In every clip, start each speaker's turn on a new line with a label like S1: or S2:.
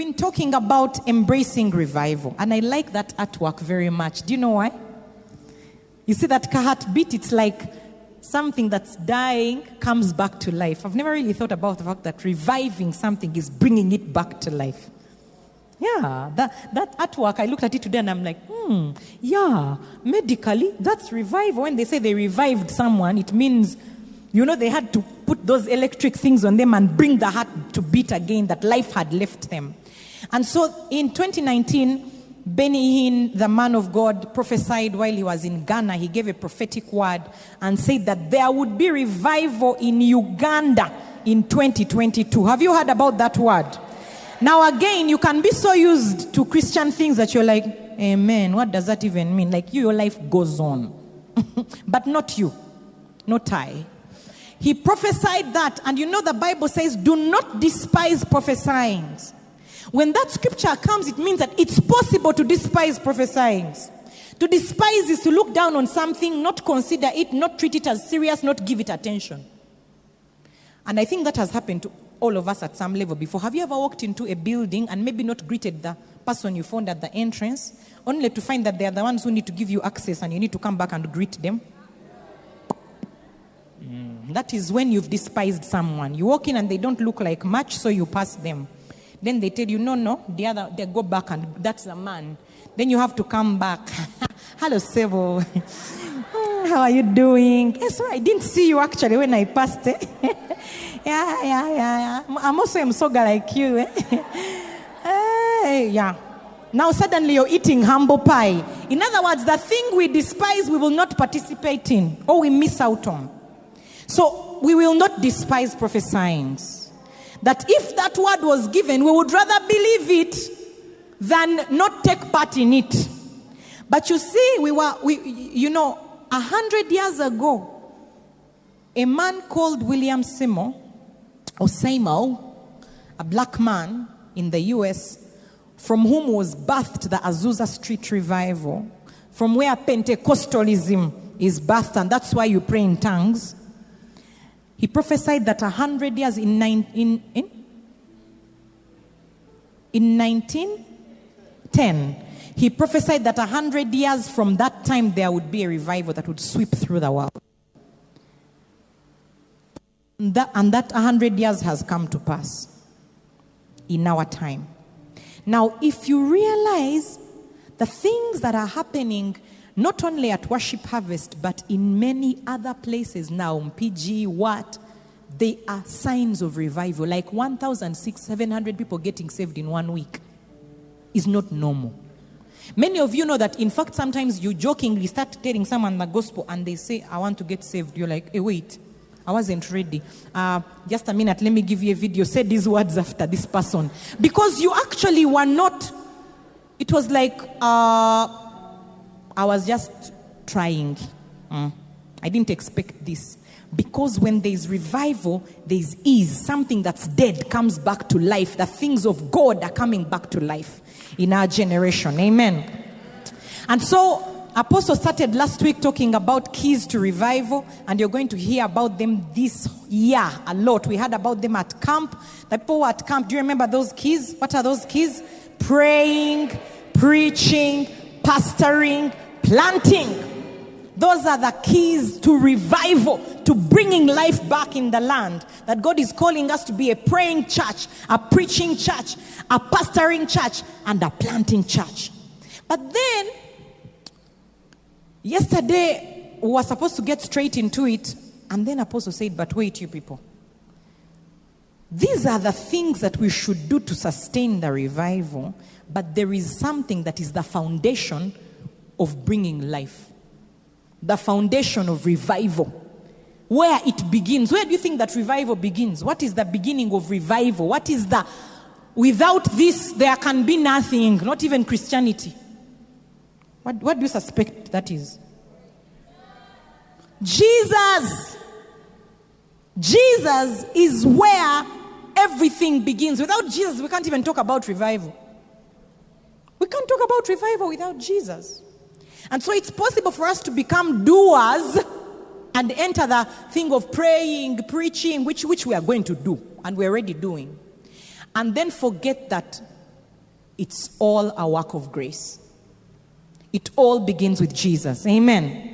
S1: been talking about embracing revival, and I like that artwork very much. Do you know why? You see that kahat heartbeat, it's like something that's dying comes back to life. I've never really thought about the fact that reviving something is bringing it back to life. Yeah, that, that artwork, I looked at it today and I'm like, hmm, yeah, medically, that's revival. When they say they revived someone, it means, you know, they had to put those electric things on them and bring the heart to beat again, that life had left them. And so in 2019, Benny Hinn, the man of God, prophesied while he was in Ghana. He gave a prophetic word and said that there would be revival in Uganda in 2022. Have you heard about that word? Now, again, you can be so used to Christian things that you're like, Amen. What does that even mean? Like, you, your life goes on. but not you, not I. He prophesied that, and you know the Bible says, Do not despise prophesying. When that scripture comes, it means that it's possible to despise prophesying. To despise is to look down on something, not consider it, not treat it as serious, not give it attention. And I think that has happened to all of us at some level before. Have you ever walked into a building and maybe not greeted the person you found at the entrance, only to find that they are the ones who need to give you access and you need to come back and greet them? Mm. That is when you've despised someone. You walk in and they don't look like much, so you pass them. Then they tell you, no, no, the other, they go back and that's the man. Then you have to come back. Hello, Sebo. How are you doing? Yes, I didn't see you actually when I passed. Eh? yeah, yeah, yeah, yeah. I'm also a Msoga like you. Eh? yeah. Now suddenly you're eating humble pie. In other words, the thing we despise, we will not participate in or we miss out on. So we will not despise prophesying that if that word was given, we would rather believe it than not take part in it. But you see, we were, we, you know, a hundred years ago, a man called William Seymour, or Seymour, a black man in the US, from whom was birthed the Azusa Street Revival, from where Pentecostalism is birthed, and that's why you pray in tongues. He prophesied that a hundred years in, in, in, in 1910, he prophesied that a hundred years from that time there would be a revival that would sweep through the world. And that, and that 100 years has come to pass in our time. Now, if you realize the things that are happening not only at Worship Harvest, but in many other places now, PG, what, they are signs of revival. Like 1,700 people getting saved in one week is not normal. Many of you know that, in fact, sometimes you jokingly start telling someone the gospel and they say, I want to get saved. You're like, hey, wait, I wasn't ready. Uh, just a minute, let me give you a video. Say these words after this person. Because you actually were not, it was like, uh, I was just trying. Mm. I didn't expect this. Because when there's revival, there's ease. Something that's dead comes back to life. The things of God are coming back to life in our generation. Amen. And so, Apostle started last week talking about keys to revival, and you're going to hear about them this year a lot. We heard about them at camp. The people at camp, do you remember those keys? What are those keys? Praying, preaching, pastoring, planting. Those are the keys to revival, to bringing life back in the land. That God is calling us to be a praying church, a preaching church, a pastoring church, and a planting church. But then, yesterday, we were supposed to get straight into it, and then Apostle said, But wait, you people. These are the things that we should do to sustain the revival, but there is something that is the foundation of bringing life, the foundation of revival. Where it begins. Where do you think that revival begins? What is the beginning of revival? What is the. Without this, there can be nothing, not even Christianity. What, what do you suspect that is? Jesus. Jesus is where everything begins. Without Jesus, we can't even talk about revival. We can't talk about revival without Jesus. And so it's possible for us to become doers and enter the thing of praying, preaching, which, which we are going to do and we're already doing. And then forget that It's all a work of grace. It all begins with Jesus. Amen.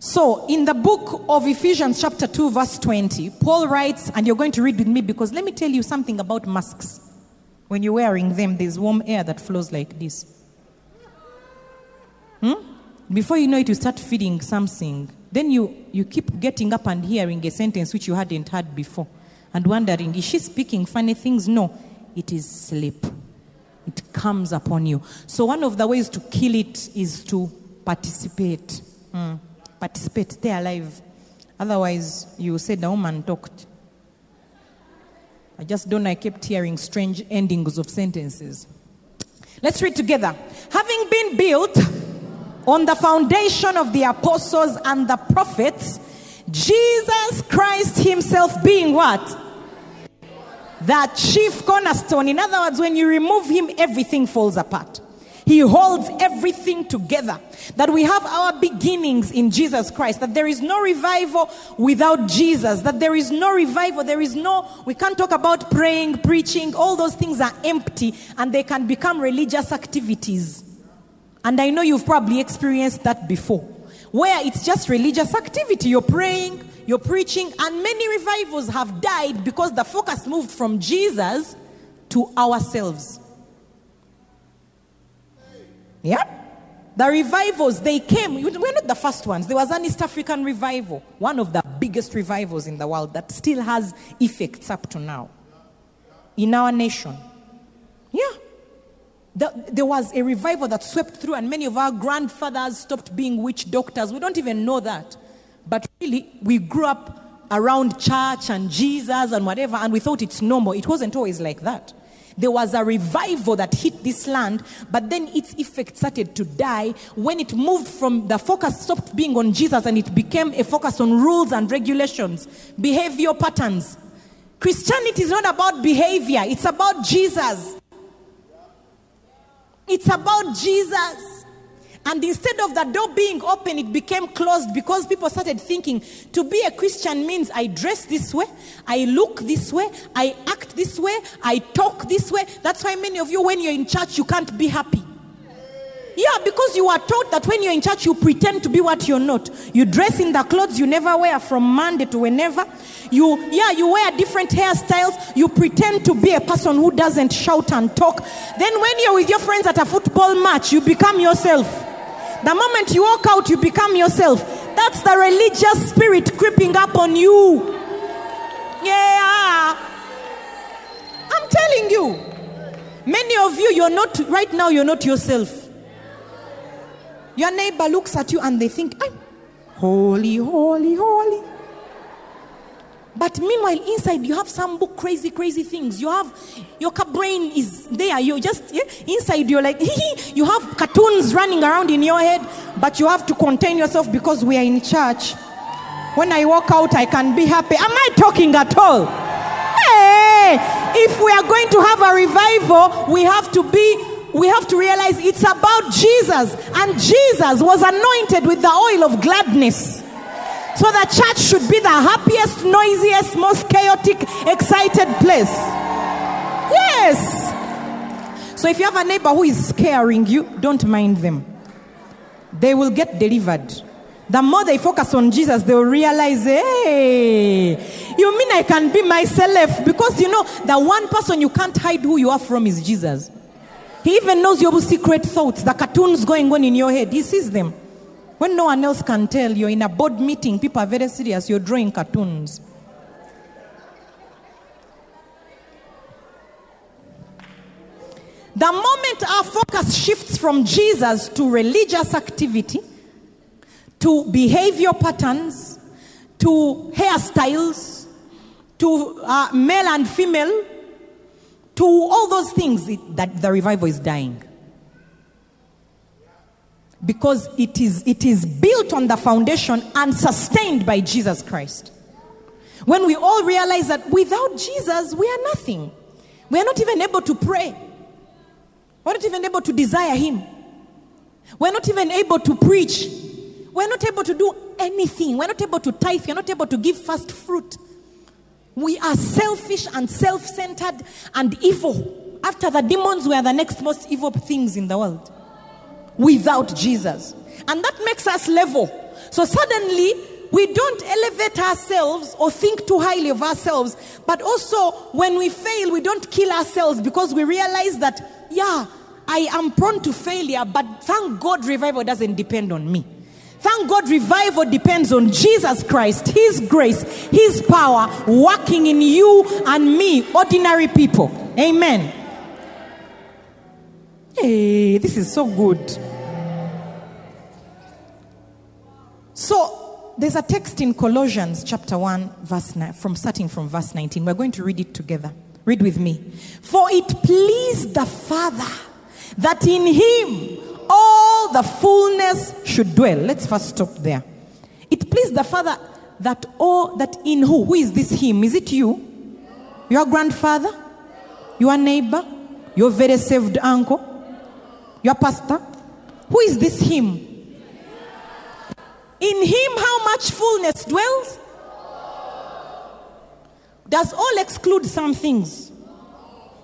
S1: So, in the book of Ephesians, chapter 2, verse 20, Paul writes, and you're going to read with me because let me tell you something about masks. When you're wearing them, there's warm air that flows like this. Hmm? Before you know it, you start feeling something. Then you, you keep getting up and hearing a sentence which you hadn't heard before and wondering, is she speaking funny things? No, it is sleep. It comes upon you. So, one of the ways to kill it is to participate. Hmm. Participate, stay alive. Otherwise, you said the woman talked. I just don't know. I kept hearing strange endings of sentences. Let's read together. Having been built on the foundation of the apostles and the prophets, Jesus Christ Himself being what? The chief cornerstone. In other words, when you remove Him, everything falls apart. He holds everything together. That we have our beginnings in Jesus Christ. That there is no revival without Jesus. That there is no revival. There is no, we can't talk about praying, preaching. All those things are empty and they can become religious activities. And I know you've probably experienced that before. Where it's just religious activity. You're praying, you're preaching, and many revivals have died because the focus moved from Jesus to ourselves. Yeah? The revivals, they came. We're not the first ones. There was an East African revival, one of the biggest revivals in the world that still has effects up to now in our nation. Yeah. The, there was a revival that swept through, and many of our grandfathers stopped being witch doctors. We don't even know that. But really, we grew up around church and Jesus and whatever, and we thought it's normal. It wasn't always like that. There was a revival that hit this land, but then its effect started to die when it moved from the focus stopped being on Jesus and it became a focus on rules and regulations, behavior patterns. Christianity is not about behavior, it's about Jesus. It's about Jesus. And instead of the door being open, it became closed because people started thinking to be a Christian means I dress this way, I look this way, I act this way, I talk this way. That's why many of you, when you're in church, you can't be happy. Yeah, because you are taught that when you're in church, you pretend to be what you're not. You dress in the clothes you never wear from Monday to whenever. You, yeah, you wear different hairstyles. You pretend to be a person who doesn't shout and talk. Then when you're with your friends at a football match, you become yourself. The moment you walk out, you become yourself. That's the religious spirit creeping up on you. Yeah. I'm telling you. Many of you, you're not, right now, you're not yourself. Your neighbor looks at you and they think, holy, holy, holy. But meanwhile, inside you have some book crazy, crazy things. You have your brain is there. You just yeah, inside you're like you have cartoons running around in your head, but you have to contain yourself because we are in church. When I walk out, I can be happy. Am I talking at all? Hey, if we are going to have a revival, we have to be we have to realize it's about Jesus. And Jesus was anointed with the oil of gladness. So the church should be the happiest, noisiest, most chaotic, excited place. Yes. So if you have a neighbor who is scaring you, don't mind them. They will get delivered. The more they focus on Jesus, they will realize, hey, you mean I can be myself? Because you know, the one person you can't hide who you are from is Jesus. He even knows your secret thoughts, the cartoons going on in your head. He sees them. When no one else can tell, you're in a board meeting, people are very serious, you're drawing cartoons. The moment our focus shifts from Jesus to religious activity, to behavior patterns, to hairstyles, to uh, male and female, to all those things, it, that the revival is dying because it is, it is built on the foundation and sustained by Jesus Christ. When we all realize that without Jesus, we are nothing. We are not even able to pray. We're not even able to desire Him. We're not even able to preach. We're not able to do anything. We're not able to tithe. We're not able to give first fruit. We are selfish and self centered and evil. after the demons we are the next most evil things in the world without Jesus. And that makes us level. So suddenly, we don't elevate ourselves or think too highly of ourselves. But also, when we fail, we don't kill ourselves because we realize that, yeah, I am prone to failure, but thank God revival doesn't depend on me. Thank God revival depends on Jesus Christ, His grace, His power working in you and me, ordinary people. Amen. Hey, this is so good. So, there's a text in Colossians chapter 1, verse 9, from starting from verse 19. We're going to read it together. Read with me. For it pleased the Father that in him all the fullness should dwell. Let's first stop there. It pleased the Father that all that in who? Who is this him? Is it you? Your grandfather? Your neighbor? Your very saved uncle? Your pastor? Who is this him? In him, how much fullness dwells? Does all exclude some things?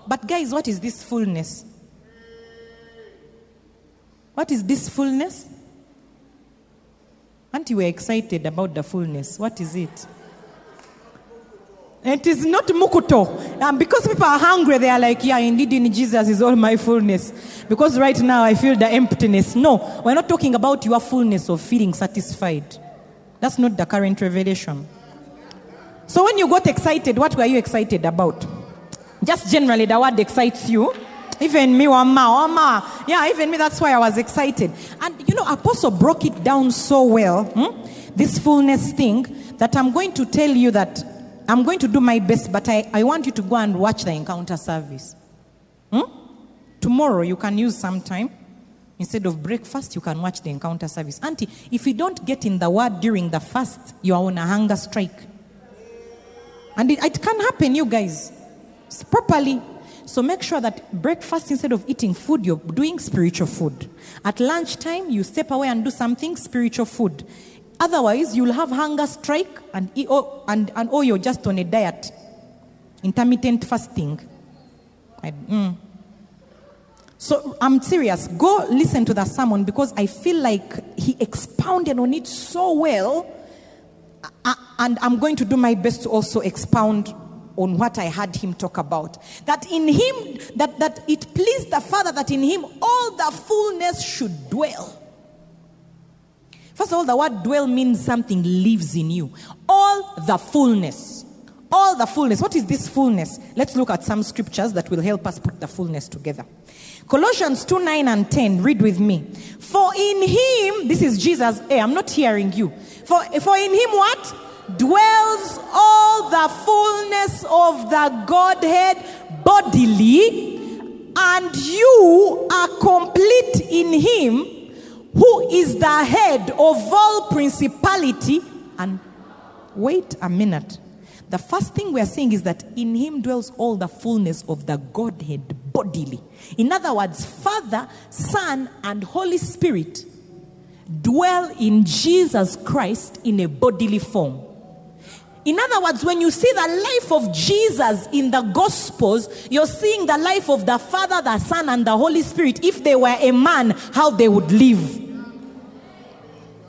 S1: But, guys, what is this fullness? What is this fullness? Aren't you excited about the fullness? What is it? It is not mukuto. Um, because people are hungry, they are like, yeah, indeed in Jesus is all my fullness. Because right now I feel the emptiness. No, we're not talking about your fullness of feeling satisfied. That's not the current revelation. So when you got excited, what were you excited about? Just generally, the word excites you. Even me, Wama, Wama. Yeah, even me, that's why I was excited. And you know, Apostle broke it down so well, hmm? this fullness thing, that I'm going to tell you that I'm going to do my best, but I, I want you to go and watch the encounter service. Hmm? Tomorrow, you can use some time. Instead of breakfast, you can watch the encounter service. Auntie, if you don't get in the word during the fast, you are on a hunger strike. And it, it can happen, you guys. It's properly. So make sure that breakfast, instead of eating food, you're doing spiritual food. At lunchtime, you step away and do something spiritual food. Otherwise, you'll have hunger strike and, and, and or you're just on a diet, intermittent fasting. I, mm. So I'm serious. Go listen to the sermon because I feel like he expounded on it so well. And I'm going to do my best to also expound on what I heard him talk about. That in him, that, that it pleased the Father that in him all the fullness should dwell. First of all, the word dwell means something lives in you. All the fullness. All the fullness. What is this fullness? Let's look at some scriptures that will help us put the fullness together. Colossians 2 9 and 10. Read with me. For in him, this is Jesus. Hey, I'm not hearing you. For, for in him, what? Dwells all the fullness of the Godhead bodily, and you are complete in him who is the head of all principality. And wait a minute. The first thing we are saying is that in him dwells all the fullness of the godhead bodily. In other words father son and holy spirit dwell in jesus christ in a bodily form in other words, when you see the life of Jesus in the Gospels, you're seeing the life of the Father, the Son, and the Holy Spirit. If they were a man, how they would live.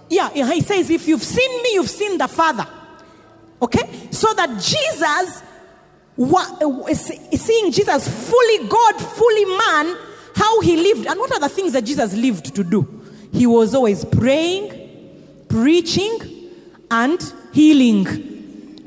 S1: Yeah, he says, if you've seen me, you've seen the Father. Okay? So that Jesus, eh, seeing Jesus fully God, fully man, how he lived. And what are the things that Jesus lived to do? He was always praying, preaching, and healing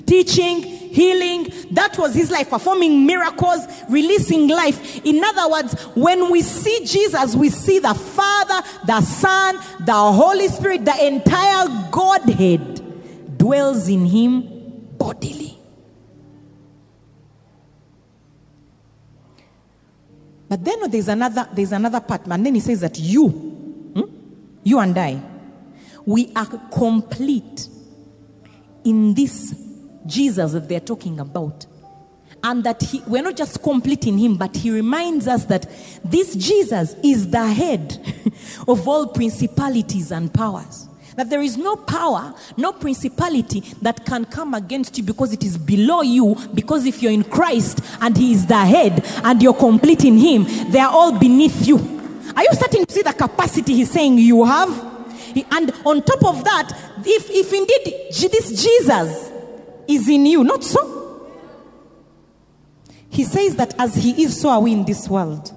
S1: teaching, healing. That was his life, performing miracles, releasing life. In other words, when we see Jesus, we see the Father, the Son, the Holy Spirit, the entire Godhead dwells in him bodily. But then there's another, there's another part, and then he says that you, hmm, you and I, we are complete in this Jesus that they're talking about. And that he, we're not just complete in him, but he reminds us that this Jesus is the head of all principalities and powers. That there is no power, no principality that can come against you because it is below you. Because if you're in Christ and He is the head and you're complete in Him, they are all beneath you. Are you starting to see the capacity He's saying you have? And on top of that, if, if indeed this Jesus is in you, not so. He says that as He is, so are we in this world.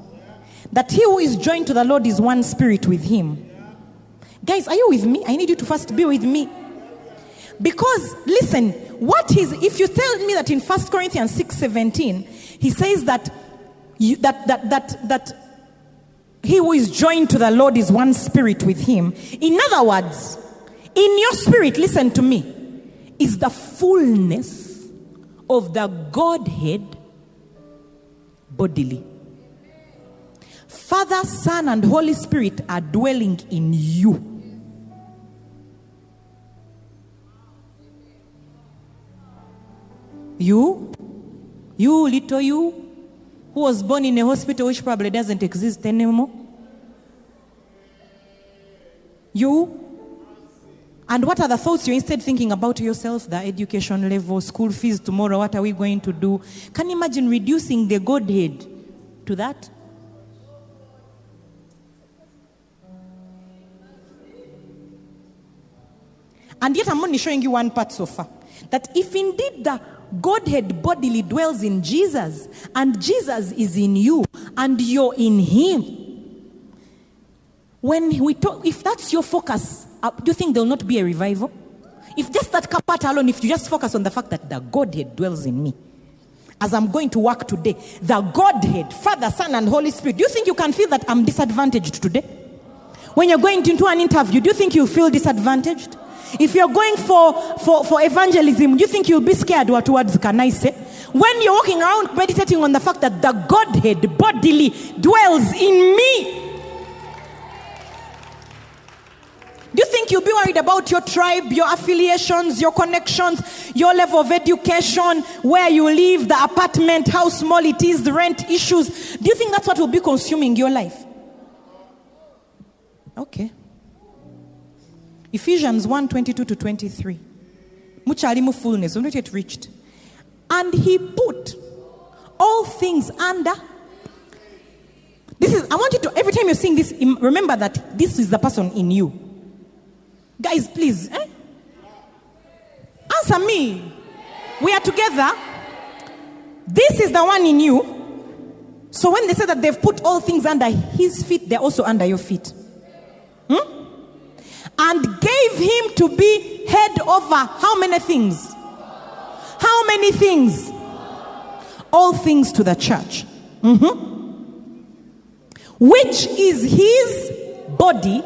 S1: That he who is joined to the Lord is one spirit with him. Guys, are you with me? I need you to first be with me. Because listen, what is if you tell me that in 1 Corinthians 6 17, he says that you, that that that that he who is joined to the Lord is one spirit with him. In other words, in your spirit, listen to me, is the fullness of the Godhead bodily. Father, Son, and Holy Spirit are dwelling in you. You, you, little you, who was born in a hospital which probably doesn't exist anymore. You. And what are the thoughts you're instead thinking about yourself? The education level, school fees tomorrow, what are we going to do? Can you imagine reducing the Godhead to that? And yet, I'm only showing you one part so far. That if indeed the Godhead bodily dwells in Jesus, and Jesus is in you, and you're in Him, when we talk, if that's your focus, uh, do you think there'll not be a revival? If just that part alone, if you just focus on the fact that the Godhead dwells in me, as I'm going to work today, the Godhead, Father, Son, and Holy Spirit, do you think you can feel that I'm disadvantaged today? When you're going into an interview, do you think you feel disadvantaged? If you're going for, for, for evangelism, do you think you'll be scared what words can I say? When you're walking around meditating on the fact that the Godhead bodily dwells in me, you think you'll be worried about your tribe, your affiliations, your connections, your level of education, where you live, the apartment, how small it is, the rent issues? Do you think that's what will be consuming your life? Okay. Ephesians 1 22 to 23. Muchalimu fullness, we've not yet reached. And he put all things under. This is, I want you to, every time you're seeing this, remember that this is the person in you. Guys, please. Eh? Answer me. We are together. This is the one in you. So when they say that they've put all things under his feet, they're also under your feet. Hmm? And gave him to be head over how many things? How many things? All things to the church. Mhm. Which is his body,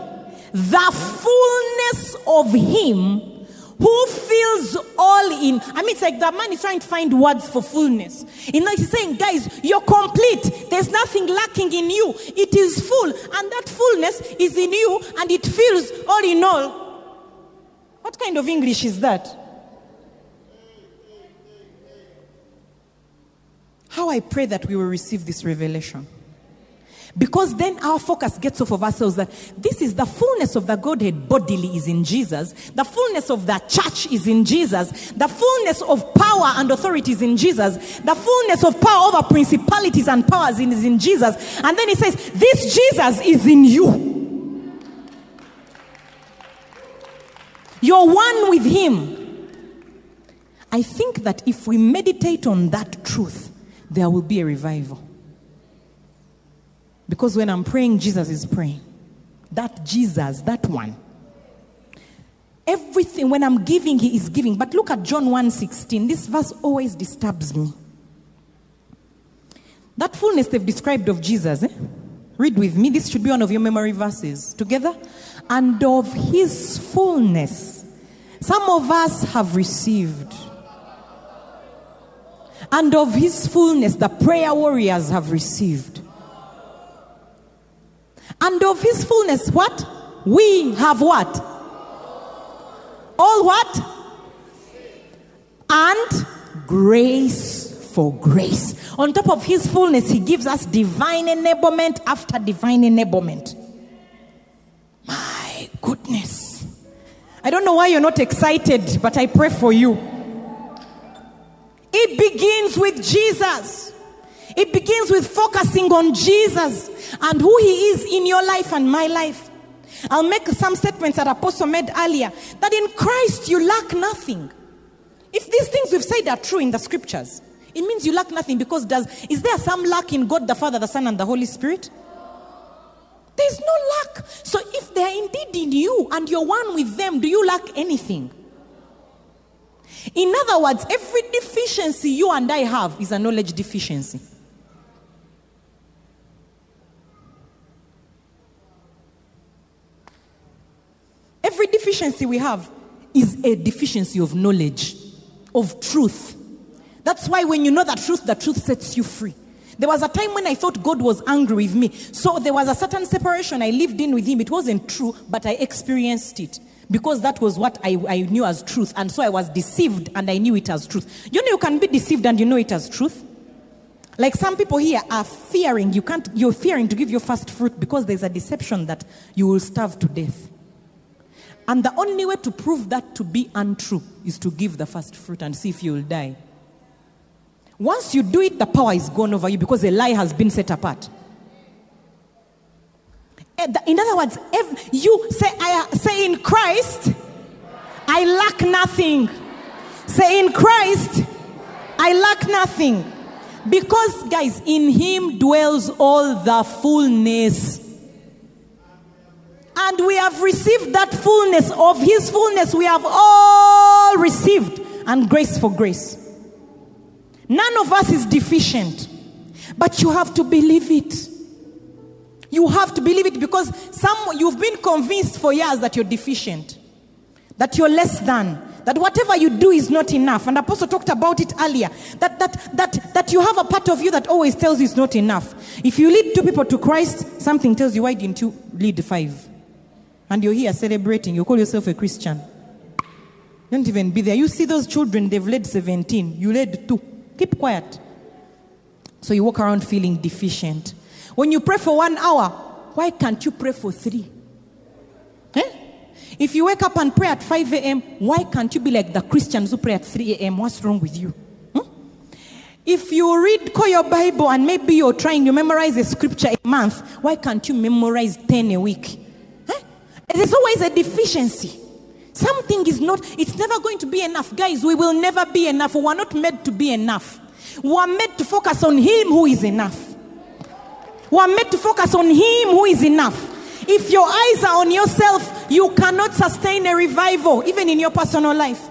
S1: the fullness of him who fills all in. I mean, it's like that man is trying to find words for fullness. You know, he's saying, guys, you're complete. There's nothing lacking in you. It is full. And that fullness is in you and it fills all in all. What kind of English is that? How I pray that we will receive this revelation. Because then our focus gets off of ourselves that this is the fullness of the Godhead bodily is in Jesus. The fullness of the church is in Jesus. The fullness of power and authority is in Jesus. The fullness of power over principalities and powers is in Jesus. And then he says, This Jesus is in you. You're one with him. I think that if we meditate on that truth, there will be a revival. Because when I'm praying, Jesus is praying. That Jesus, that one. Everything, when I'm giving, he is giving. But look at John 1:16. This verse always disturbs me. That fullness they've described of Jesus, eh? Read with me. This should be one of your memory verses. Together. And of his fullness. Some of us have received. And of his fullness, the prayer warriors have received. And of his fullness, what? We have what? All what? And grace for grace. On top of his fullness, he gives us divine enablement after divine enablement. My goodness. I don't know why you're not excited, but I pray for you. It begins with Jesus. It begins with focusing on Jesus and who He is in your life and my life. I'll make some statements that Apostle made earlier that in Christ you lack nothing. If these things we've said are true in the scriptures, it means you lack nothing because does is there some lack in God the Father, the Son, and the Holy Spirit? There's no lack. So if they are indeed in you and you're one with them, do you lack anything? In other words, every deficiency you and I have is a knowledge deficiency. Every deficiency we have is a deficiency of knowledge, of truth. That's why when you know the truth, the truth sets you free. There was a time when I thought God was angry with me. So there was a certain separation I lived in with Him. It wasn't true, but I experienced it because that was what I, I knew as truth. And so I was deceived and I knew it as truth. You know, you can be deceived and you know it as truth. Like some people here are fearing, you can't, you're fearing to give your first fruit because there's a deception that you will starve to death. And the only way to prove that to be untrue is to give the first fruit and see if you will die. Once you do it, the power is gone over you because a lie has been set apart. Eh, in other words, if you say, I say in Christ, I lack nothing. Say in Christ, I lack nothing. Because, guys, in Him dwells all the fullness. And we have received that fullness of His fullness. We have all received, and grace for grace. None of us is deficient, but you have to believe it. You have to believe it because some you've been convinced for years that you're deficient, that you're less than, that whatever you do is not enough. And Apostle talked about it earlier. That that that that you have a part of you that always tells you it's not enough. If you lead two people to Christ, something tells you why didn't you lead five? And you're here celebrating. You call yourself a Christian. Don't even be there. You see those children, they've led 17. You led two. Keep quiet. So you walk around feeling deficient. When you pray for one hour, why can't you pray for three? Eh? If you wake up and pray at 5 a.m., why can't you be like the Christians who pray at 3 a.m.? What's wrong with you? Hmm? If you read, call your Bible, and maybe you're trying, you memorize a scripture a month, why can't you memorize 10 a week? There's always a deficiency. Something is not, it's never going to be enough. Guys, we will never be enough. We are not made to be enough. We are made to focus on Him who is enough. We are made to focus on Him who is enough. If your eyes are on yourself, you cannot sustain a revival, even in your personal life.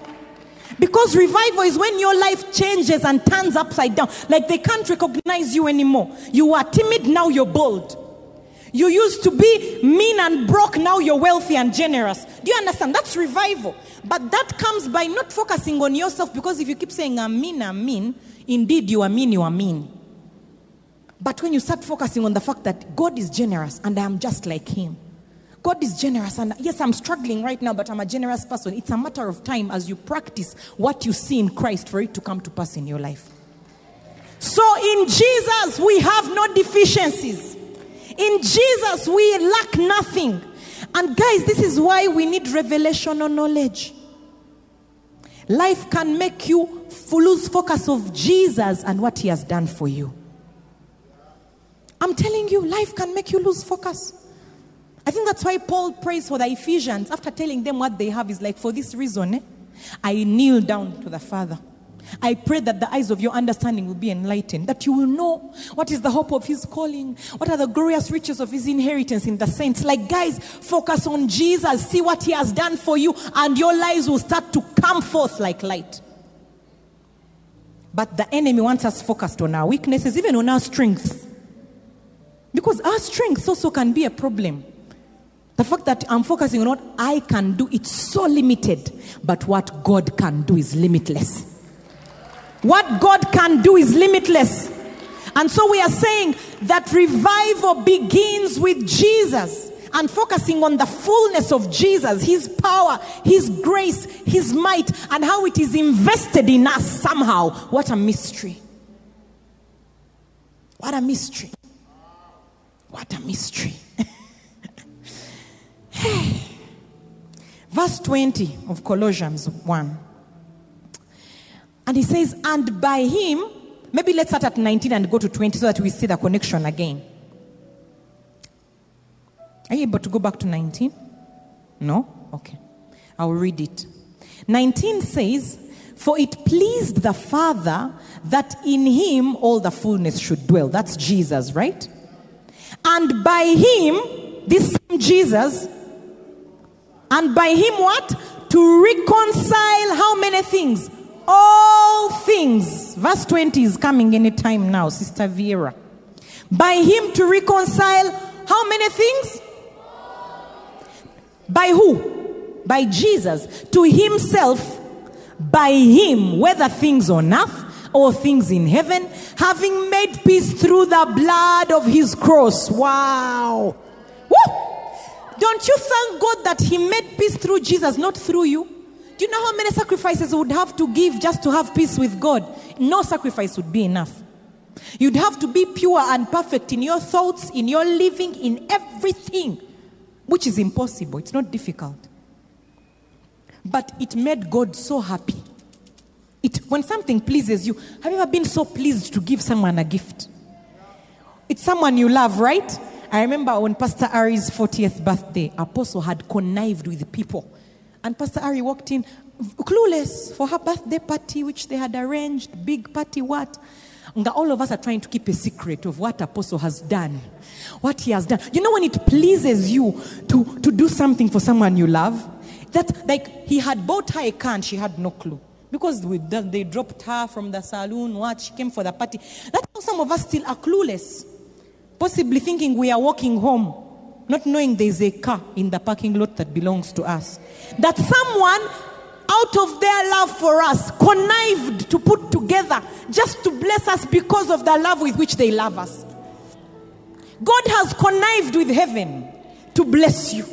S1: Because revival is when your life changes and turns upside down. Like they can't recognize you anymore. You are timid, now you're bold. You used to be mean and broke, now you're wealthy and generous. Do you understand? That's revival. But that comes by not focusing on yourself because if you keep saying, I'm mean, I'm mean, indeed you are mean, you are mean. But when you start focusing on the fact that God is generous and I am just like Him, God is generous, and yes, I'm struggling right now, but I'm a generous person. It's a matter of time as you practice what you see in Christ for it to come to pass in your life. So in Jesus, we have no deficiencies. In Jesus, we lack nothing. And guys, this is why we need revelation or knowledge. Life can make you lose focus of Jesus and what he has done for you. I'm telling you, life can make you lose focus. I think that's why Paul prays for the Ephesians after telling them what they have is like, for this reason, eh, I kneel down to the Father I pray that the eyes of your understanding will be enlightened, that you will know what is the hope of his calling, what are the glorious riches of his inheritance in the saints. Like, guys, focus on Jesus, see what he has done for you, and your lives will start to come forth like light. But the enemy wants us focused on our weaknesses, even on our strengths. Because our strengths also can be a problem. The fact that I'm focusing on what I can do, it's so limited. But what God can do is limitless. What God can do is limitless. And so we are saying that revival begins with Jesus and focusing on the fullness of Jesus, His power, His grace, His might, and how it is invested in us somehow. What a mystery! What a mystery! What a mystery! Verse verse 20 of Colossians 1. And he says, And by him, maybe let's start at 19 and go to 20 so that we see the connection again. Are you able to go back to 19? No? Okay. I'll read it. 19 says, For it pleased the Father that in him all the fullness should dwell. That's Jesus, right? And by him, this same Jesus, and by him what? To reconcile how many things? All things. Verse 20 is coming anytime now, Sister Vera. By him to reconcile how many things? By who? By Jesus. To himself, by him, whether things on earth or things in heaven, having made peace through the blood of his cross. Wow. Woo! Don't you thank God that he made peace through Jesus, not through you? You know how many sacrifices would have to give just to have peace with God? No sacrifice would be enough. You'd have to be pure and perfect in your thoughts, in your living, in everything, which is impossible. It's not difficult. But it made God so happy. It, when something pleases you, have you ever been so pleased to give someone a gift? It's someone you love, right? I remember when Pastor Ari's 40th birthday, Apostle had connived with people. And Pastor Ari walked in clueless for her birthday party, which they had arranged, big party, what? All of us are trying to keep a secret of what Apostle has done, what he has done. You know, when it pleases you to, to do something for someone you love, that like he had bought her a car and she had no clue. Because we, they dropped her from the saloon, what? She came for the party. That's how some of us still are clueless. Possibly thinking we are walking home, not knowing there's a car in the parking lot that belongs to us. That someone out of their love for us connived to put together just to bless us because of the love with which they love us. God has connived with heaven to bless you.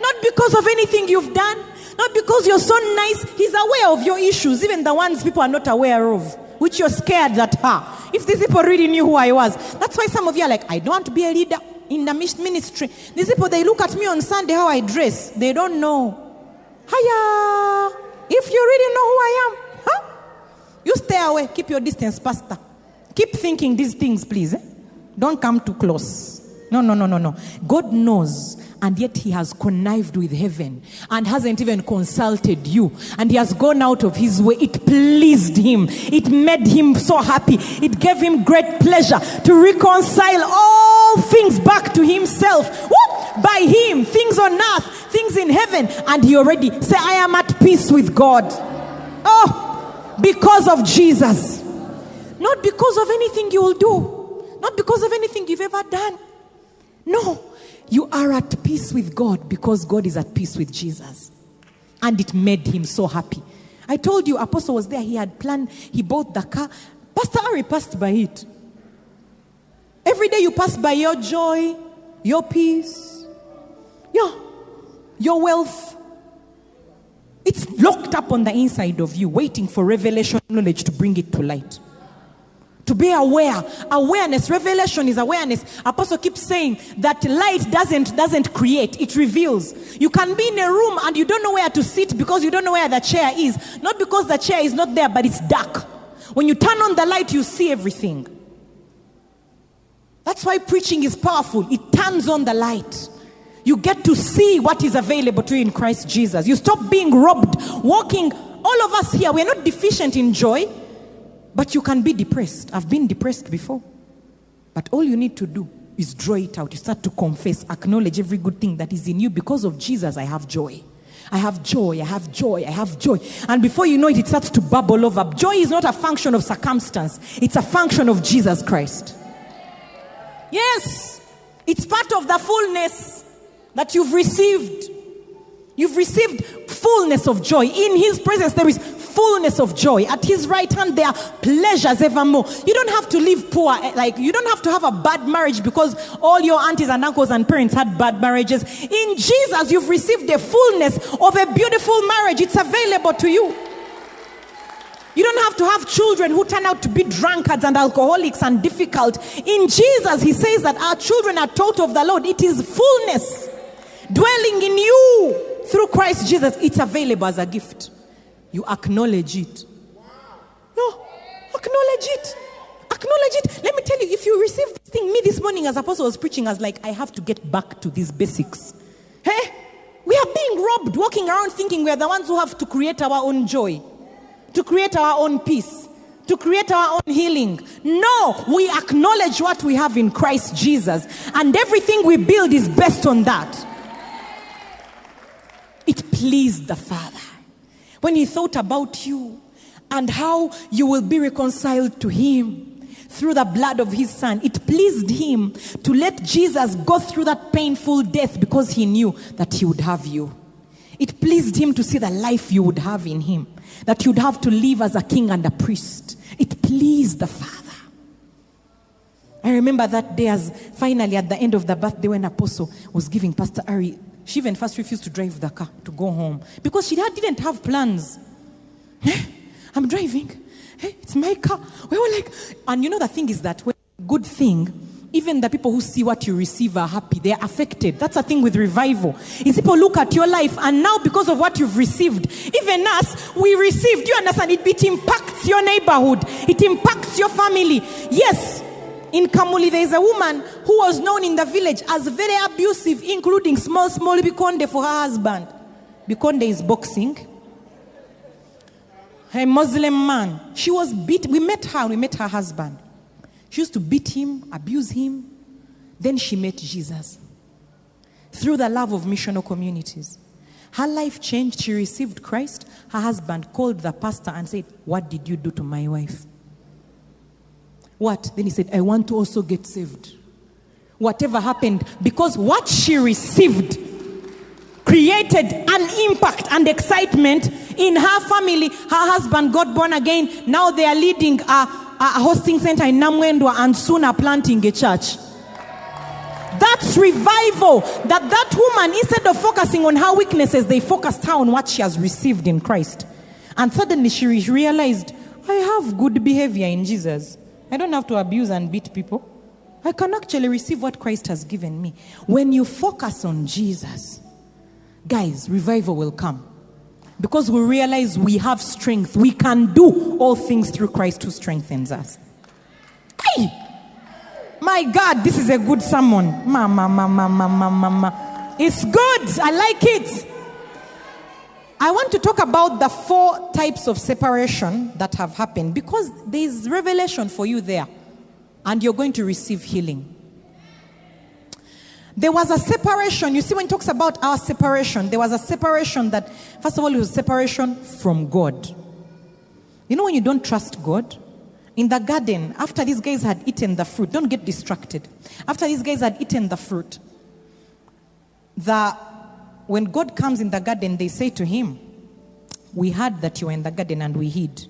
S1: Not because of anything you've done, not because you're so nice. He's aware of your issues, even the ones people are not aware of, which you're scared that, ha, if these people really knew who I was. That's why some of you are like, I don't want to be a leader in the ministry. These people, they look at me on Sunday how I dress. They don't know. Hiya! If you really know who I am, huh? You stay away. Keep your distance, Pastor. Keep thinking these things, please. Eh? Don't come too close. No, no, no, no, no. God knows and yet he has connived with heaven and hasn't even consulted you. And he has gone out of his way. It pleased him. It made him so happy. It gave him great pleasure to reconcile all things back to himself. By him things on earth things in heaven. And he already say i am at peace with god. Oh because of jesus. Not because of anything you will do. Not because of anything you've ever done. No you are at peace with God because God is at peace with Jesus. And it made him so happy. I told you, Apostle was there. He had planned, he bought the car. Pastor Ari passed by it. Every day you pass by your joy, your peace, your, your wealth. It's locked up on the inside of you, waiting for revelation knowledge to bring it to light to be aware. Awareness revelation is awareness. Apostle keeps saying that light doesn't doesn't create it reveals. You can be in a room and you don't know where to sit because you don't know where the chair is. Not because the chair is not there but it's dark. When you turn on the light you see everything. That's why preaching is powerful. It turns on the light. You get to see what is available to you in christ jesus. You stop being robbed walking all of us here. We're not deficient in joy but you can be depressed. I've been depressed before. But all you need to do is draw it out. You start to confess, acknowledge every good thing that is in you. Because of Jesus, I have joy. I have joy, I have joy, I have joy. And before you know it, it starts to bubble over. Joy is not a function of circumstance, it's a function of Jesus Christ. Yes, it's part of the fullness that you've received. You've received fullness of joy. In His presence, there is fullness of joy. At his right hand, there are pleasures evermore. You don't have to live poor. Eh, like, you don't have to have a bad marriage because all your aunties and uncles and parents had bad marriages. In Jesus, you've received the fullness of a beautiful marriage. It's available to you. You don't have to have children who turn out to be drunkards and alcoholics and difficult. In Jesus, He says that our children are taught of the Lord. It is fullness dwelling in you through Christ Jesus, it's available as a gift. You acknowledge it. No, acknowledge it. Acknowledge it. Let me tell you, if you receive this thing, me this morning as apostle was preaching, I was like, I have to get back to these basics. Hey, we are being robbed, walking around thinking we are the ones who have to create our own joy, to create our own peace, to create our own healing. No, we acknowledge what we have in Christ Jesus, and everything we build is based on that. Pleased the Father when He thought about you and how you will be reconciled to Him through the blood of His Son. It pleased Him to let Jesus go through that painful death because He knew that He would have you. It pleased Him to see the life you would have in Him, that you'd have to live as a king and a priest. It pleased the Father. I remember that day as finally at the end of the birthday when Apostle was giving Pastor Ari, she even first refused to drive the car to go home because she had, didn't have plans. Eh? I'm driving. Hey, it's my car. We were like, and you know the thing is that when good thing, even the people who see what you receive are happy. They are affected. That's a thing with revival. Is people look at your life and now because of what you've received, even us, we received. You understand? It, it impacts your neighborhood. It impacts your family. Yes. In Kamuli, there is a woman who was known in the village as very abusive, including small, small Bikonde for her husband. Bikonde is boxing. A Muslim man. She was beat. We met her, we met her husband. She used to beat him, abuse him. Then she met Jesus through the love of missional communities. Her life changed. She received Christ. Her husband called the pastor and said, What did you do to my wife? What? Then he said, I want to also get saved. Whatever happened, because what she received created an impact and excitement in her family. Her husband got born again. Now they are leading a, a hosting center in Namwendwa and soon are planting a church. That's revival. That that woman, instead of focusing on her weaknesses, they focused her on what she has received in Christ. And suddenly she realized, I have good behavior in Jesus. I don't have to abuse and beat people. I can actually receive what Christ has given me. When you focus on Jesus, guys, revival will come. Because we realize we have strength. We can do all things through Christ who strengthens us. Hey! My God, this is a good sermon. Mama, mama, mama, mama. It's good. I like it. I want to talk about the four types of separation that have happened because there is revelation for you there and you're going to receive healing. There was a separation. You see, when he talks about our separation, there was a separation that, first of all, it was separation from God. You know, when you don't trust God, in the garden, after these guys had eaten the fruit, don't get distracted. After these guys had eaten the fruit, the, when God comes in the garden, they say to him, We heard that you were in the garden and we hid.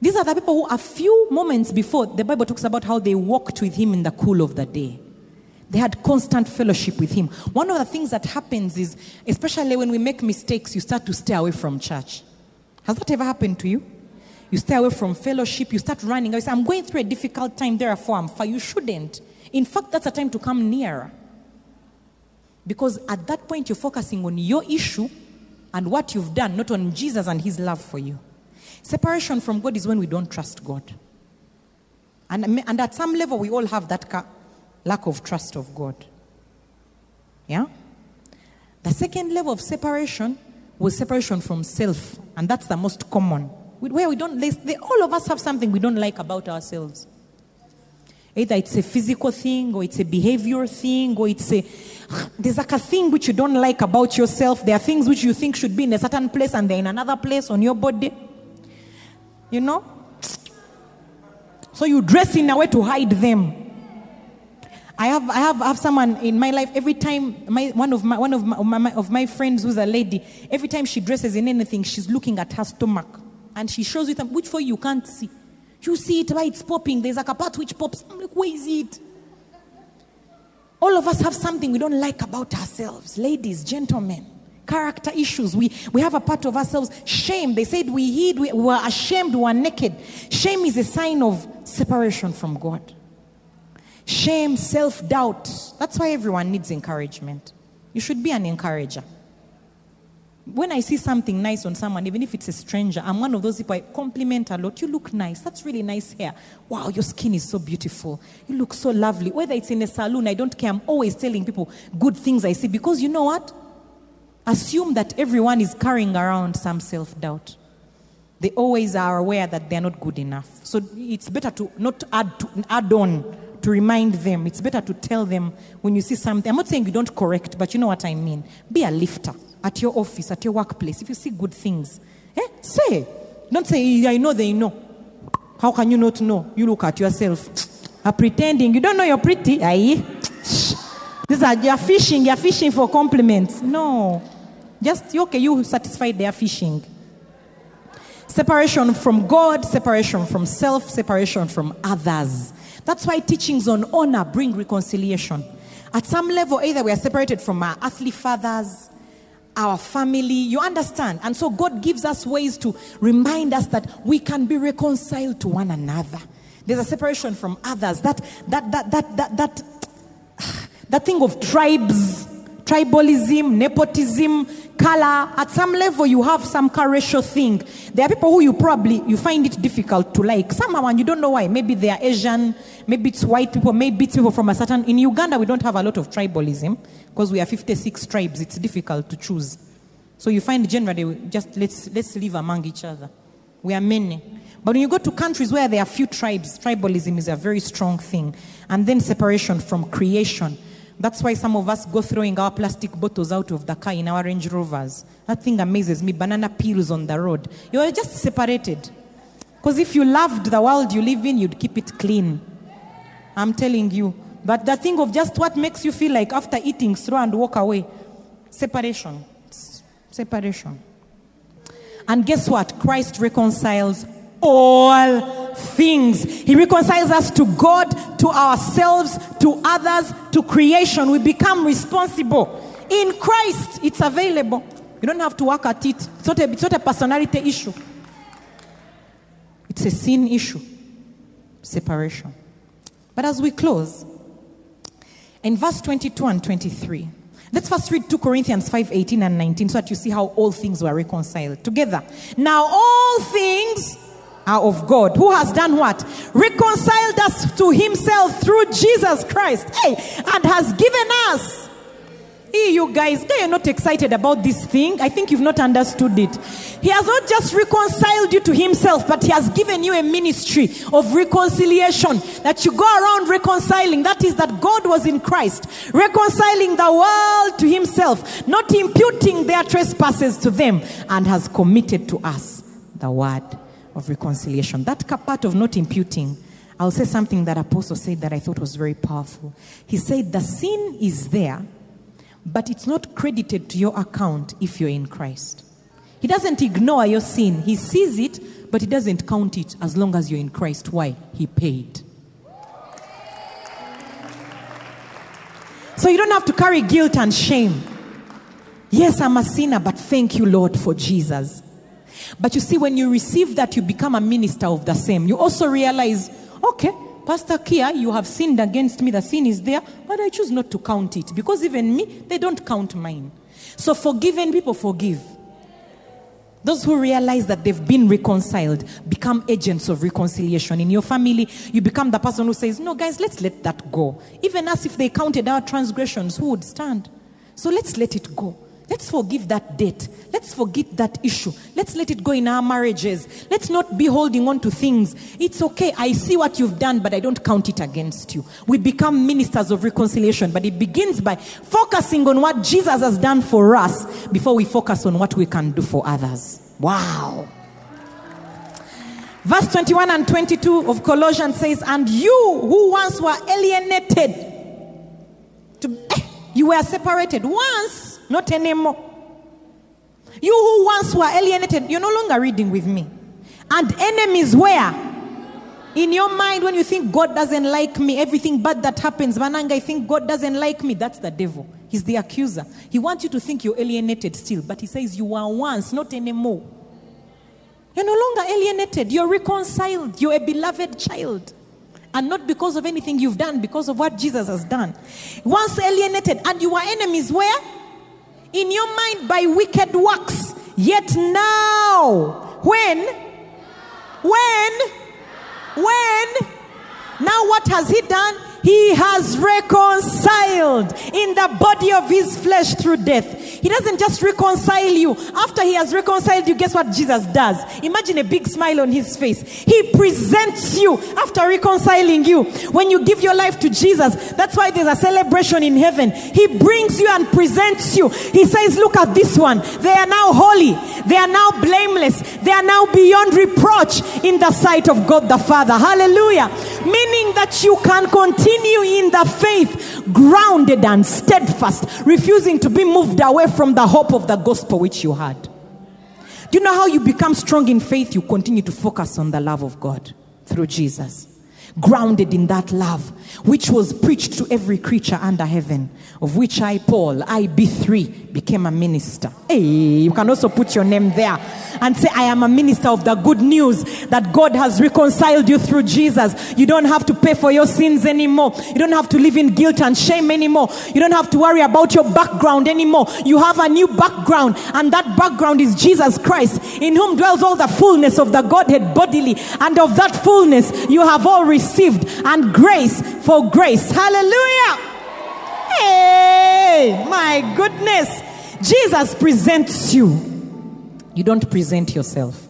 S1: These are the people who, a few moments before, the Bible talks about how they walked with him in the cool of the day. They had constant fellowship with him. One of the things that happens is, especially when we make mistakes, you start to stay away from church. Has that ever happened to you? You stay away from fellowship, you start running. I say, I'm going through a difficult time, therefore I'm far. You shouldn't. In fact, that's a time to come nearer. Because at that point, you're focusing on your issue and what you've done, not on Jesus and his love for you. Separation from God is when we don't trust God. And, and at some level, we all have that ca- lack of trust of God. Yeah? The second level of separation was separation from self, and that's the most common. Where we don't, they, all of us have something we don't like about ourselves. Either it's a physical thing, or it's a behavior thing, or it's a there's like a thing which you don't like about yourself. There are things which you think should be in a certain place and they're in another place on your body. You know? So you dress in a way to hide them. I have, I have, I have someone in my life, every time, my, one, of my, one of, my, of, my, of my friends who's a lady, every time she dresses in anything, she's looking at her stomach. And she shows it, which for you can't see. You see it, why it's popping. There's like a part which pops. I'm like, where is it? All of us have something we don't like about ourselves. Ladies, gentlemen, character issues. We, we have a part of ourselves. Shame. They said we hid, we were ashamed, we were naked. Shame is a sign of separation from God. Shame, self doubt. That's why everyone needs encouragement. You should be an encourager. When I see something nice on someone, even if it's a stranger, I'm one of those people I compliment a lot. You look nice. That's really nice hair. Wow, your skin is so beautiful. You look so lovely. Whether it's in a salon, I don't care. I'm always telling people good things I see because you know what? Assume that everyone is carrying around some self doubt. They always are aware that they're not good enough. So it's better to not add, to, add on to remind them. It's better to tell them when you see something. I'm not saying you don't correct, but you know what I mean. Be a lifter at your office, at your workplace. If you see good things, eh, say. Don't say, I know they know. How can you not know? You look at yourself. Are pretending. You don't know you're pretty. Aye. These are, you're fishing. You're fishing for compliments. No. Just, okay, you satisfied their fishing. Separation from God, separation from self, separation from others. That's why teachings on honor bring reconciliation. At some level, either we are separated from our earthly fathers, our family, you understand? And so God gives us ways to remind us that we can be reconciled to one another. There's a separation from others. That that that that that that, that thing of tribes, tribalism, nepotism, color. At some level, you have some ratio thing. There are people who you probably you find it difficult to like. Somehow, and you don't know why. Maybe they are Asian. Maybe it's white people. Maybe it's people from a certain. In Uganda, we don't have a lot of tribalism because we are 56 tribes. It's difficult to choose. So you find generally just let's let's live among each other. We are many. But when you go to countries where there are few tribes, tribalism is a very strong thing. And then separation from creation. That's why some of us go throwing our plastic bottles out of the car in our Range Rovers. That thing amazes me. Banana peels on the road. You are just separated. Because if you loved the world you live in, you'd keep it clean. I'm telling you. But the thing of just what makes you feel like after eating, throw and walk away. Separation. Separation. And guess what? Christ reconciles all things. He reconciles us to God, to ourselves, to others, to creation. We become responsible. In Christ, it's available. You don't have to work at it. It's not a, it's not a personality issue, it's a sin issue. Separation. But as we close, in verse 22 and 23, Let's first read 2 Corinthians 5 18 and 19 so that you see how all things were reconciled together. Now, all things are of God, who has done what? Reconciled us to himself through Jesus Christ. Hey, and has given us. Hey, you guys, you're not excited about this thing. I think you've not understood it. He has not just reconciled you to himself, but he has given you a ministry of reconciliation that you go around reconciling. That is that God was in Christ, reconciling the world to himself, not imputing their trespasses to them, and has committed to us the word of reconciliation. That part of not imputing, I'll say something that Apostle said that I thought was very powerful. He said, The sin is there, but it's not credited to your account if you're in Christ. He doesn't ignore your sin, He sees it, but He doesn't count it as long as you're in Christ. Why? He paid. So you don't have to carry guilt and shame. Yes, I'm a sinner, but thank you, Lord, for Jesus. But you see, when you receive that, you become a minister of the same. You also realize, okay, Pastor Kia, you have sinned against me. The sin is there, but I choose not to count it because even me, they don't count mine. So forgiven people forgive. Those who realize that they've been reconciled become agents of reconciliation. In your family, you become the person who says, No, guys, let's let that go. Even as if they counted our transgressions, who would stand? So let's let it go. Let's forgive that debt. Let's forget that issue. Let's let it go in our marriages. Let's not be holding on to things. It's okay. I see what you've done, but I don't count it against you. We become ministers of reconciliation, but it begins by focusing on what Jesus has done for us before we focus on what we can do for others. Wow. Verse 21 and 22 of Colossians says, And you who once were alienated, to, eh, you were separated once not anymore. You who once were alienated, you're no longer reading with me. And enemies where? In your mind, when you think God doesn't like me, everything bad that happens, Mananga, I think God doesn't like me. That's the devil. He's the accuser. He wants you to think you're alienated still, but he says you were once, not anymore. You're no longer alienated. You're reconciled. You're a beloved child. And not because of anything you've done, because of what Jesus has done. Once alienated, and you were enemies where? In your mind by wicked works. Yet now, when? When? When? Now, what has he done? He has reconciled in the body of his flesh through death. He doesn't just reconcile you. After he has reconciled you, guess what Jesus does? Imagine a big smile on his face. He presents you after reconciling you. When you give your life to Jesus, that's why there's a celebration in heaven. He brings you and presents you. He says, Look at this one. They are now holy. They are now blameless. They are now beyond reproach in the sight of God the Father. Hallelujah. Meaning that you can continue in the faith, grounded and steadfast, refusing to be moved away from the hope of the gospel which you had. Do you know how you become strong in faith? You continue to focus on the love of God through Jesus. Grounded in that love, which was preached to every creature under heaven, of which I, Paul, I, Bee3, became a minister. Hey, you can also put your name there and say, I am a minister of the good news that God has reconciled you through Jesus. You don't have to pay for your sins anymore. You don't have to live in guilt and shame anymore. You don't have to worry about your background anymore. You have a new background, and that background is Jesus Christ, in whom dwells all the fullness of the Godhead bodily. And of that fullness, you have all received, and grace for grace. Hallelujah. Hey, my goodness. Jesus presents you. You don't present yourself.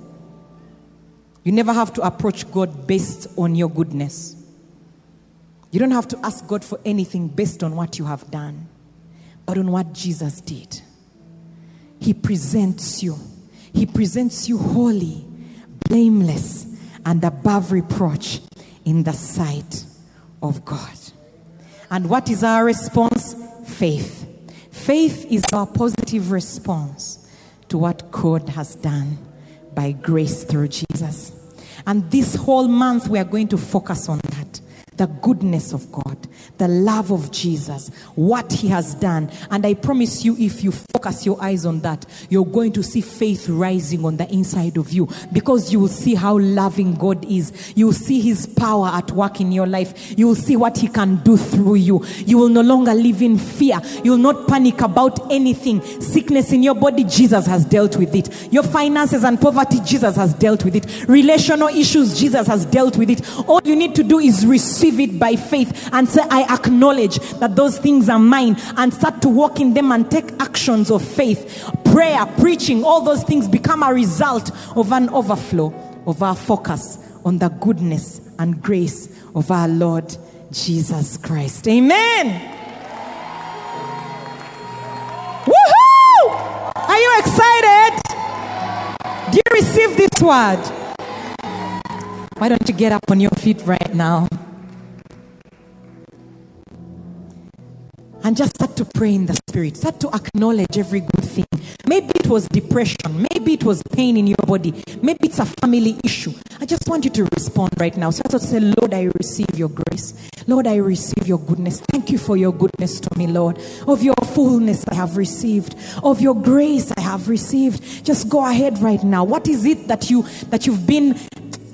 S1: You never have to approach God based on your goodness. You don't have to ask God for anything based on what you have done, but on what Jesus did. He presents you. He presents you holy, blameless, and above reproach in the sight of God. And what is our response? Faith. Faith is our positive response to what God has done by grace through Jesus. And this whole month, we are going to focus on the goodness of God, the love of Jesus, what He has done. And I promise you, if you focus your eyes on that, you're going to see faith rising on the inside of you because you will see how loving God is. You will see His power at work in your life. You will see what He can do through you. You will no longer live in fear. You will not panic about anything. Sickness in your body, Jesus has dealt with it. Your finances and poverty, Jesus has dealt with it. Relational issues, Jesus has dealt with it. All you need to do is receive it by faith and say, I acknowledge that those things are mine and start to walk in them and take actions of faith. Prayer, preaching, all those things become a result of an overflow of our focus on the goodness and grace of our Lord Jesus Christ. Amen. Are you excited? Do you receive this word? Why don't you get up on your feet right now? And just start to pray in the spirit. Start to acknowledge every good thing. Maybe it was depression. Maybe it was pain in your body. Maybe it's a family issue. I just want you to respond right now. Start to say, Lord, I receive your grace. Lord, I receive your goodness. Thank you for your goodness to me, Lord. Of your fullness I have received. Of your grace I have received. Just go ahead right now. What is it that you that you've been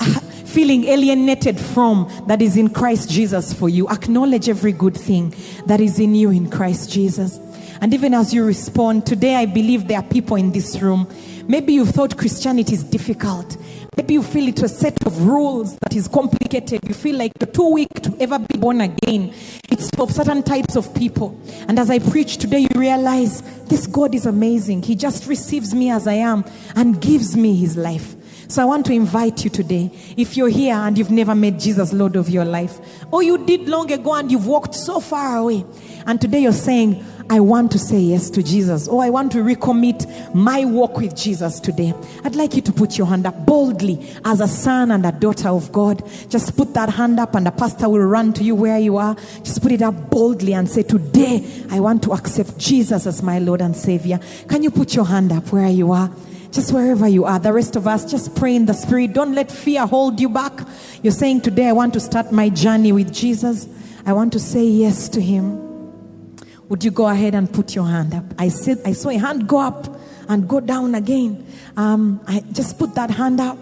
S1: feeling alienated from that is in Christ Jesus for you. Acknowledge every good thing that is in you in Christ Jesus. And even as you respond, today I believe there are people in this room. Maybe you thought Christianity is difficult. Maybe you feel it's a set of rules that is complicated. You feel like you're too weak to ever be born again. It's for certain types of people. And as I preach today, you realize this God is amazing. He just receives me as I am and gives me his life. So I want to invite you today. If you're here and you've never made Jesus Lord of your life, or you did long ago and you've walked so far away, and today you're saying, I want to say yes to Jesus, or I want to recommit my walk with Jesus today. I'd like you to put your hand up boldly as a son and a daughter of God. Just put that hand up, and the pastor will run to you where you are. Just put it up boldly and say, Today, I want to accept Jesus as my Lord and Savior. Can you put your hand up where you are? Just wherever you are, the rest of us, just pray in the Spirit. Don't let fear hold you back. You're saying, Today I want to start my journey with Jesus. I want to say yes to Him. Would you go ahead and put your hand up? I said, I saw a hand go up and go down again. Um, I just put that hand up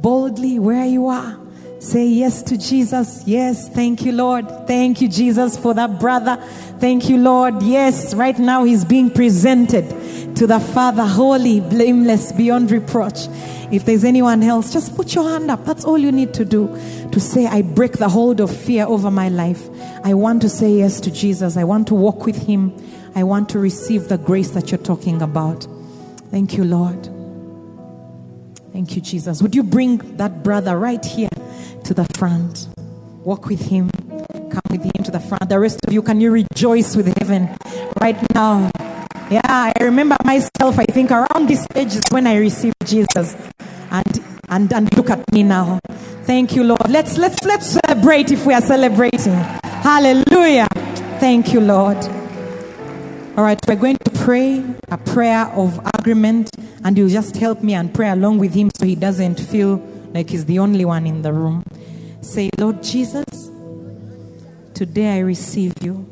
S1: boldly where you are. Say yes to Jesus. Yes. Thank you, Lord. Thank you, Jesus, for that brother. Thank you, Lord. Yes. Right now, he's being presented to the Father, holy, blameless, beyond reproach. If there's anyone else, just put your hand up. That's all you need to do to say, I break the hold of fear over my life. I want to say yes to Jesus. I want to walk with him. I want to receive the grace that you're talking about. Thank you, Lord. Thank you, Jesus. Would you bring that brother right here? to the front. Walk with him. Come with him to the front. The rest of you, can you rejoice with heaven right now? Yeah, I remember myself, I think around this age is when I received Jesus. And and and look at me now. Thank you, Lord. Let's let's let's celebrate if we are celebrating. Hallelujah. Thank you, Lord. All right, we're going to pray a prayer of agreement, and you just help me and pray along with him so he doesn't feel like he's the only one in the room. Say, Lord Jesus, today I receive you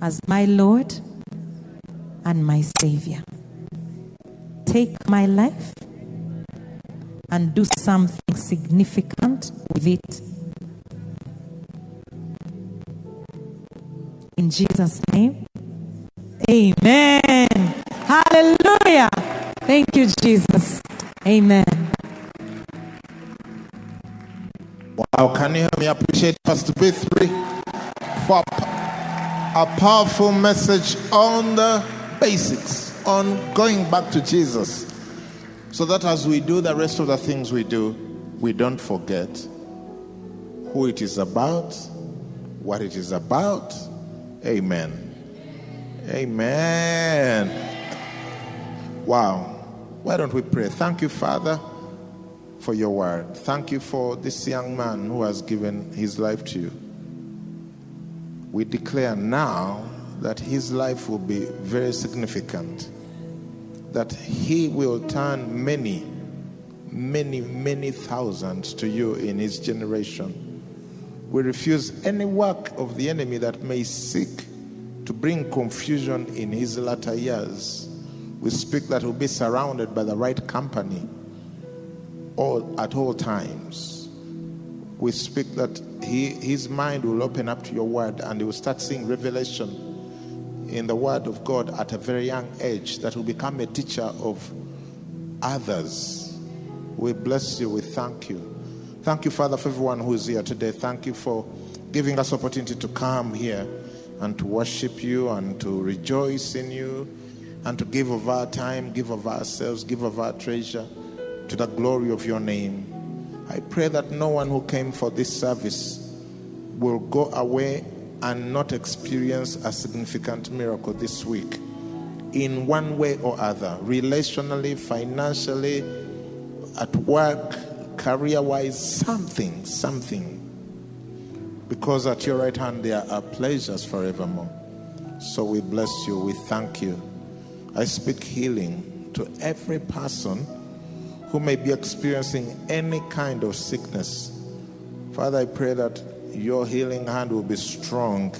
S1: as my Lord and my Savior. Take my life and do something significant with it. In Jesus' name, amen. Hallelujah. Thank you, Jesus. Amen.
S2: Wow, can you help me appreciate Pastor Bee3 for a powerful message on the basics, on going back to Jesus, so that as we do the rest of the things we do, we don't forget who it is about, what it is about. Amen. Amen. Wow. Why don't we pray? Thank you, Father for your word. Thank you for this young man who has given his life to you. We declare now that his life will be very significant, that he will turn many, many, many thousands to you in his generation. We refuse any work of the enemy that may seek to bring confusion in his latter years. We speak that he'll be surrounded by the right company all at all times. We speak that he, his mind will open up to your word and he will start seeing revelation in the word of God at a very young age that will become a teacher of others. We bless you. We thank you. Thank you, Father, for everyone who is here today. Thank you for giving us opportunity to come here and to worship you and to rejoice in you and to give of our time, give of ourselves, give of our treasure to the glory of your name. I pray that no one who came for this service will go away and not experience a significant miracle this week in one way or other, relationally, financially, at work, career wise, something, something. Because at your right hand there are pleasures forevermore. So we bless you, we thank you. I speak healing to every person who may be experiencing any kind of sickness. Father, I pray that your healing hand will be strong,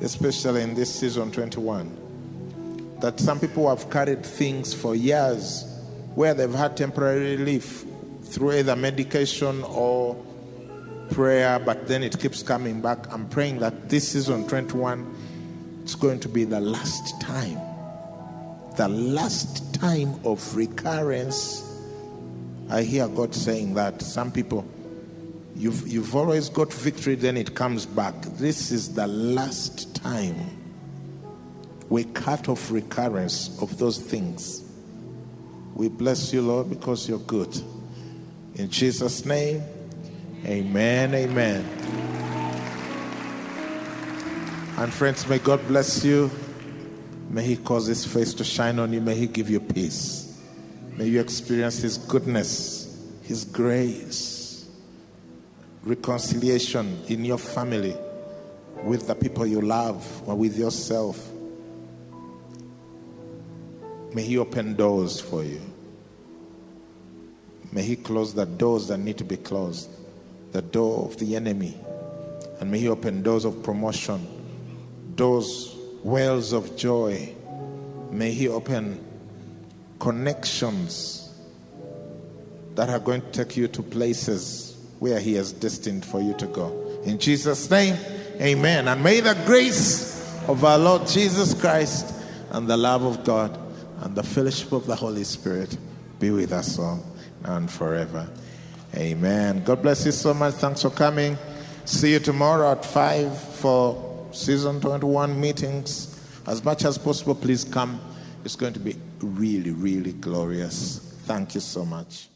S2: especially in this season 21. That some people have carried things for years where they've had temporary relief through either medication or prayer, but then it keeps coming back. I'm praying that this season 21 it's going to be the last time, the last time of recurrence I hear God saying that some people, you've, you've always got victory, then it comes back. This is the last time we cut off recurrence of those things. We bless you, Lord, because you're good. In Jesus' name, amen, amen. And friends, may God bless you. May He cause His face to shine on you. May He give you peace. May you experience His goodness, His grace, reconciliation in your family, with the people you love, or with yourself. May He open doors for you. May He close the doors that need to be closed, the door of the enemy. And may He open doors of promotion, doors, wells of joy. May He open connections that are going to take you to places where He has destined for you to go. In Jesus' name, amen. And may the grace of our Lord Jesus Christ and the love of God and the fellowship of the Holy Spirit be with us all and forever. Amen. God bless you so much. Thanks for coming. See you tomorrow at 5 for season 21 meetings. As much as possible, please come. It's going to be really, really glorious. Thank you so much.